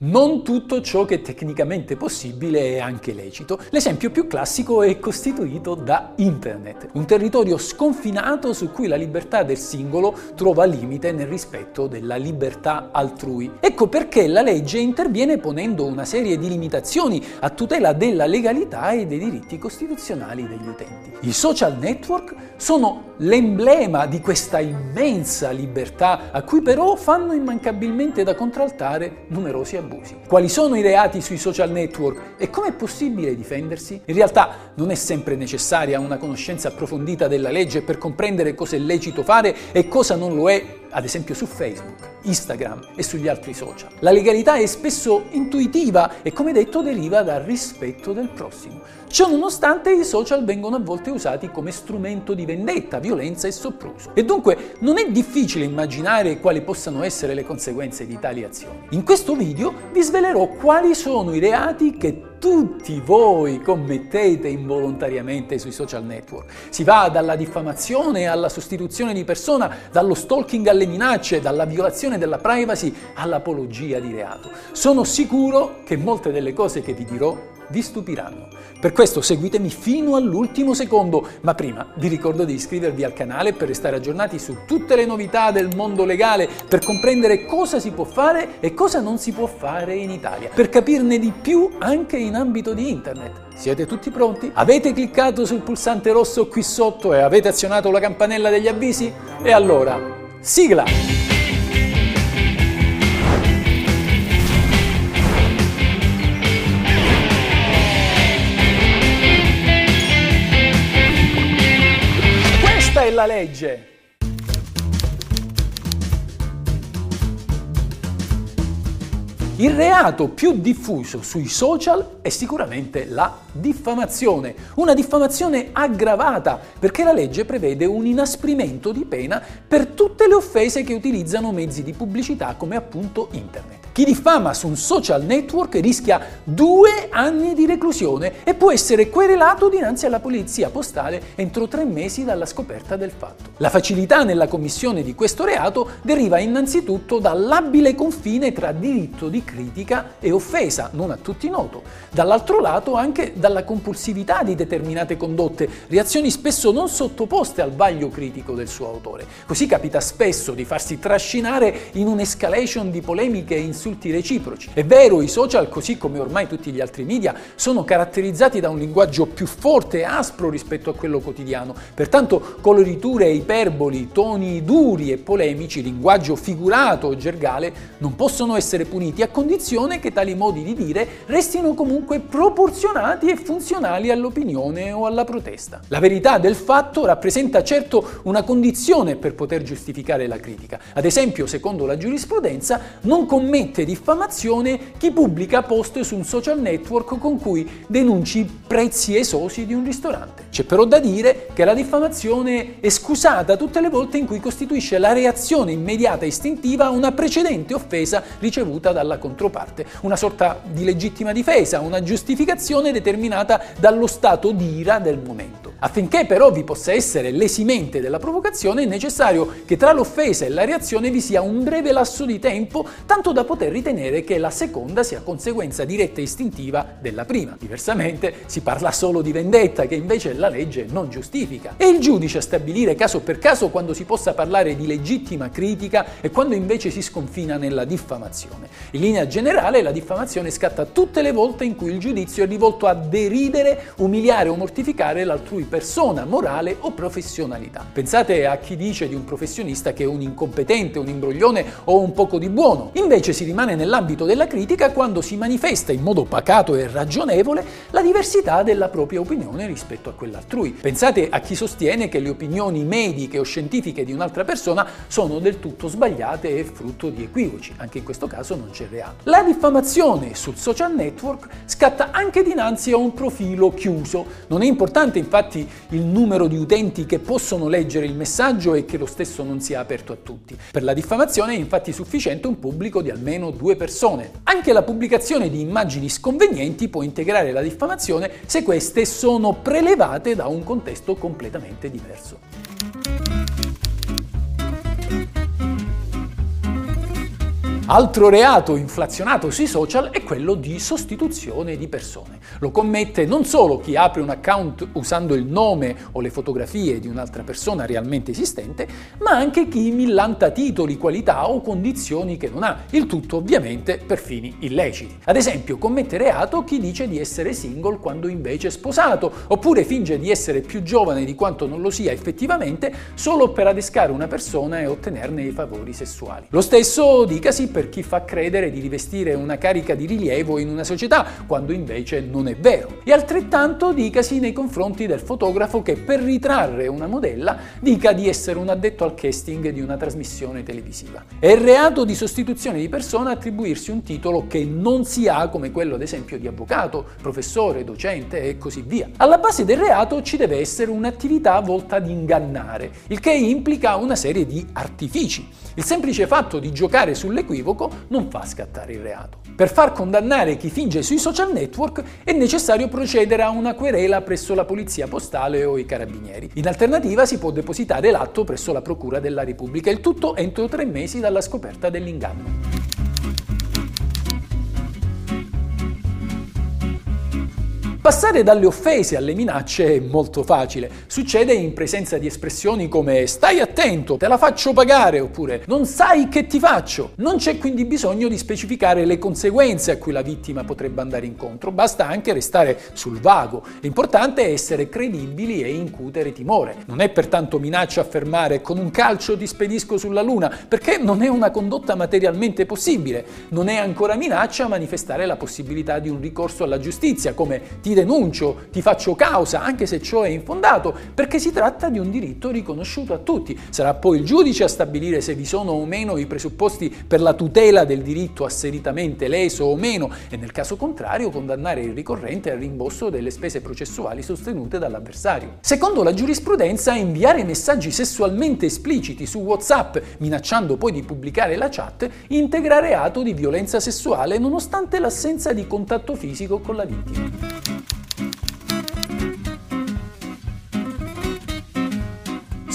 Non tutto ciò che è tecnicamente possibile è anche lecito. L'esempio più classico è costituito da Internet, un territorio sconfinato su cui la libertà del singolo trova limite nel rispetto della libertà altrui. Ecco perché la legge interviene ponendo una serie di limitazioni a tutela della legalità e dei diritti costituzionali degli utenti. I social network sono l'emblema di questa immensa libertà a cui però fanno immancabilmente da contraltare numerosi abusi abusi. Quali sono i reati sui social network e come è possibile difendersi? In realtà non è sempre necessaria una conoscenza approfondita della legge per comprendere cosa è lecito fare e cosa non lo è ad esempio su Facebook, Instagram e sugli altri social. La legalità è spesso intuitiva e come detto deriva dal rispetto del prossimo. Ciò nonostante i social vengono a volte usati come strumento di vendetta, violenza e sopruso. E dunque non è difficile immaginare quali possano essere le conseguenze di tali azioni. In questo video vi svelerò quali sono i reati che tutti voi commettete involontariamente sui social network. Si va dalla diffamazione alla sostituzione di persona, dallo stalking alle minacce, dalla violazione della privacy all'apologia di reato. Sono sicuro che molte delle cose che vi dirò vi stupiranno. Per questo seguitemi fino all'ultimo secondo, ma prima vi ricordo di iscrivervi al canale per restare aggiornati su tutte le novità del mondo legale, per comprendere cosa si può fare e cosa non si può fare in Italia, per capirne di più anche in ambito di internet. Siete tutti pronti? Avete cliccato sul pulsante rosso qui sotto e avete azionato la campanella degli avvisi? E allora, sigla! La legge. Il reato più diffuso sui social è sicuramente la diffamazione, una diffamazione aggravata perché la legge prevede un inasprimento di pena per tutte le offese che utilizzano mezzi di pubblicità come appunto internet. Chi diffama su un social network rischia due anni di reclusione e può essere querelato dinanzi alla polizia postale entro tre mesi dalla scoperta del fatto. La facilità nella commissione di questo reato deriva innanzitutto dall'abile confine tra diritto di critica e offesa, non a tutti noto. Dall'altro lato anche dalla compulsività di determinate condotte, reazioni spesso non sottoposte al vaglio critico del suo autore. Così capita spesso di farsi trascinare in un'escalation di polemiche e insulti insulti reciproci. È vero, i social, così come ormai tutti gli altri media, sono caratterizzati da un linguaggio più forte e aspro rispetto a quello quotidiano. Pertanto coloriture, iperboli, toni duri e polemici, linguaggio figurato o gergale non possono essere puniti a condizione che tali modi di dire restino comunque proporzionati e funzionali all'opinione o alla protesta. La verità del fatto rappresenta certo una condizione per poter giustificare la critica. Ad esempio, secondo la giurisprudenza, non commette commette diffamazione chi pubblica post su un social network con cui denunci prezzi esosi di un ristorante. C'è però da dire che la diffamazione è scusata tutte le volte in cui costituisce la reazione immediata e istintiva a una precedente offesa ricevuta dalla controparte, una sorta di legittima difesa, una giustificazione determinata dallo stato d'ira del momento. Affinché però vi possa essere l'esimente della provocazione è necessario che tra l'offesa e la reazione vi sia un breve lasso di tempo, tanto da poter ritenere che la seconda sia conseguenza diretta e istintiva della prima. Diversamente si parla solo di vendetta che invece la legge non giustifica. È il giudice a stabilire caso per caso quando si possa parlare di legittima critica e quando invece si sconfina nella diffamazione. In linea generale la diffamazione scatta tutte le volte in cui il giudizio è rivolto a deridere, umiliare o mortificare l'altrui persona, morale o professionalità. Pensate a chi dice di un professionista che è un incompetente, un imbroglione o un poco di buono. Invece si rimane nell'ambito della critica quando si manifesta in modo pacato e ragionevole la diversità della propria opinione rispetto a quella altrui. Pensate a chi sostiene che le opinioni mediche o scientifiche di un'altra persona sono del tutto sbagliate e frutto di equivoci. Anche in questo caso non c'è reato. La diffamazione sul social network scatta anche dinanzi a un profilo chiuso. Non è importante infatti il numero di utenti che possono leggere il messaggio e che lo stesso non sia aperto a tutti. Per la diffamazione è infatti sufficiente un pubblico di almeno due persone. Anche la pubblicazione di immagini sconvenienti può integrare la diffamazione se queste sono prelevate da un contesto completamente diverso. Altro reato inflazionato sui social è quello di sostituzione di persone. Lo commette non solo chi apre un account usando il nome o le fotografie di un'altra persona realmente esistente, ma anche chi millanta titoli, qualità o condizioni che non ha, il tutto ovviamente per fini illeciti. Ad esempio, commette reato chi dice di essere single quando invece è sposato, oppure finge di essere più giovane di quanto non lo sia effettivamente solo per adescare una persona e ottenerne i favori sessuali. Lo stesso dicasi per chi fa credere di rivestire una carica di rilievo in una società, quando invece non è vero. E altrettanto dicasi nei confronti del fotografo che per ritrarre una modella dica di essere un addetto al casting di una trasmissione televisiva. È reato di sostituzione di persona attribuirsi un titolo che non si ha come quello ad esempio di avvocato, professore, docente e così via. Alla base del reato ci deve essere un'attività volta ad ingannare, il che implica una serie di artifici. Il semplice fatto di giocare sull'equivoco non fa scattare il reato. Per far condannare chi finge sui social network è necessario procedere a una querela presso la polizia postale o i carabinieri. In alternativa si può depositare l'atto presso la Procura della Repubblica, il tutto entro tre mesi dalla scoperta dell'inganno. Passare dalle offese alle minacce è molto facile. Succede in presenza di espressioni come stai attento, te la faccio pagare oppure non sai che ti faccio. Non c'è quindi bisogno di specificare le conseguenze a cui la vittima potrebbe andare incontro, basta anche restare sul vago. L'importante è essere credibili e incutere timore. Non è pertanto minaccia affermare con un calcio ti spedisco sulla luna, perché non è una condotta materialmente possibile. Non è ancora minaccia manifestare la possibilità di un ricorso alla giustizia, come ti denuncio, ti faccio causa, anche se ciò è infondato, perché si tratta di un diritto riconosciuto a tutti. Sarà poi il giudice a stabilire se vi sono o meno i presupposti per la tutela del diritto asseritamente leso o meno e nel caso contrario condannare il ricorrente al rimborso delle spese processuali sostenute dall'avversario. Secondo la giurisprudenza, inviare messaggi sessualmente espliciti su WhatsApp, minacciando poi di pubblicare la chat, integra reato di violenza sessuale nonostante l'assenza di contatto fisico con la vittima.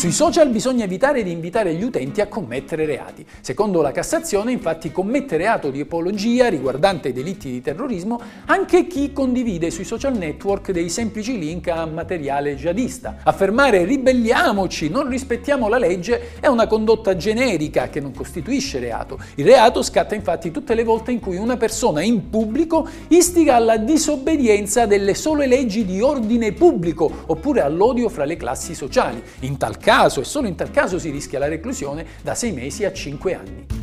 Sui social bisogna evitare di invitare gli utenti a commettere reati. Secondo la Cassazione, infatti, commette reato di apologia riguardante delitti di terrorismo anche chi condivide sui social network dei semplici link a materiale jihadista. Affermare ribelliamoci, non rispettiamo la legge è una condotta generica che non costituisce reato. Il reato scatta infatti tutte le volte in cui una persona in pubblico istiga alla disobbedienza delle sole leggi di ordine pubblico oppure all'odio fra le classi sociali. In tal caso caso e solo in tal caso si rischia la reclusione da 6 mesi a 5 anni.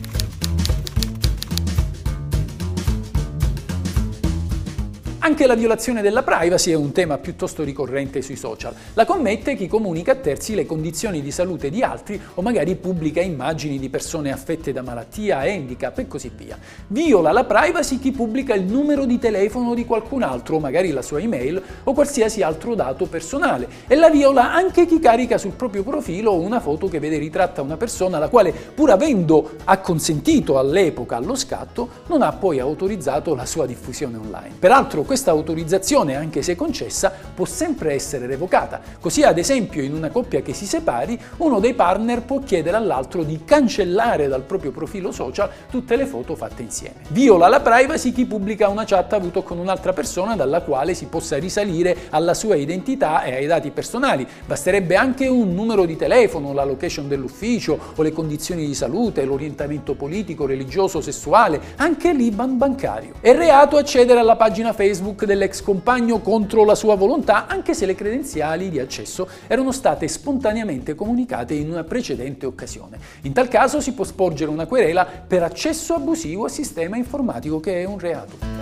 Anche la violazione della privacy è un tema piuttosto ricorrente sui social. La commette chi comunica a terzi le condizioni di salute di altri o magari pubblica immagini di persone affette da malattia, handicap e così via. Viola la privacy chi pubblica il numero di telefono di qualcun altro, magari la sua email o qualsiasi altro dato personale. E la viola anche chi carica sul proprio profilo una foto che vede ritratta una persona la quale, pur avendo acconsentito all'epoca allo scatto, non ha poi autorizzato la sua diffusione online. Peraltro questa autorizzazione, anche se concessa, può sempre essere revocata. Così, ad esempio, in una coppia che si separi, uno dei partner può chiedere all'altro di cancellare dal proprio profilo social tutte le foto fatte insieme. Viola la privacy chi pubblica una chat avuto con un'altra persona dalla quale si possa risalire alla sua identità e ai dati personali. Basterebbe anche un numero di telefono, la location dell'ufficio o le condizioni di salute, l'orientamento politico, religioso, sessuale, anche l'IBAN bancario. È reato accedere alla pagina Facebook Facebook dell'ex compagno contro la sua volontà, anche se le credenziali di accesso erano state spontaneamente comunicate in una precedente occasione. In tal caso si può sporgere una querela per accesso abusivo a sistema informatico, che è un reato.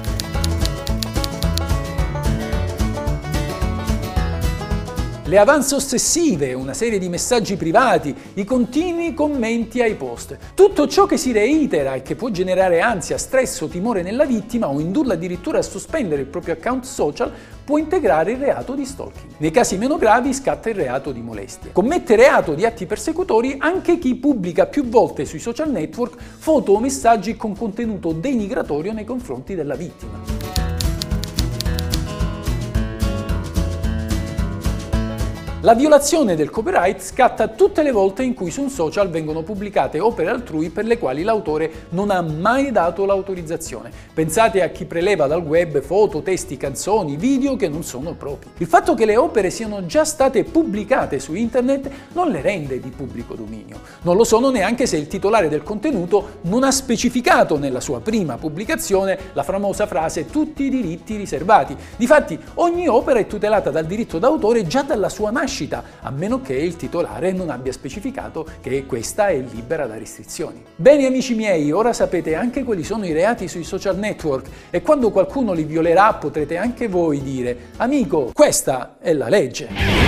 Le avance ossessive, una serie di messaggi privati, i continui commenti ai post. Tutto ciò che si reitera e che può generare ansia, stress o timore nella vittima o indurla addirittura a sospendere il proprio account social può integrare il reato di stalking. Nei casi meno gravi scatta il reato di molestia. Commette reato di atti persecutori anche chi pubblica più volte sui social network foto o messaggi con contenuto denigratorio nei confronti della vittima. La violazione del copyright scatta tutte le volte in cui su un social vengono pubblicate opere altrui per le quali l'autore non ha mai dato l'autorizzazione. Pensate a chi preleva dal web foto, testi, canzoni, video che non sono propri. Il fatto che le opere siano già state pubblicate su internet non le rende di pubblico dominio. Non lo sono neanche se il titolare del contenuto non ha specificato nella sua prima pubblicazione la famosa frase tutti i diritti riservati. Difatti ogni opera è tutelata dal diritto d'autore già dalla sua nascita nascita, a meno che il titolare non abbia specificato che questa è libera da restrizioni. Bene amici miei, ora sapete anche quali sono i reati sui social network e quando qualcuno li violerà potrete anche voi dire, amico, questa è la legge.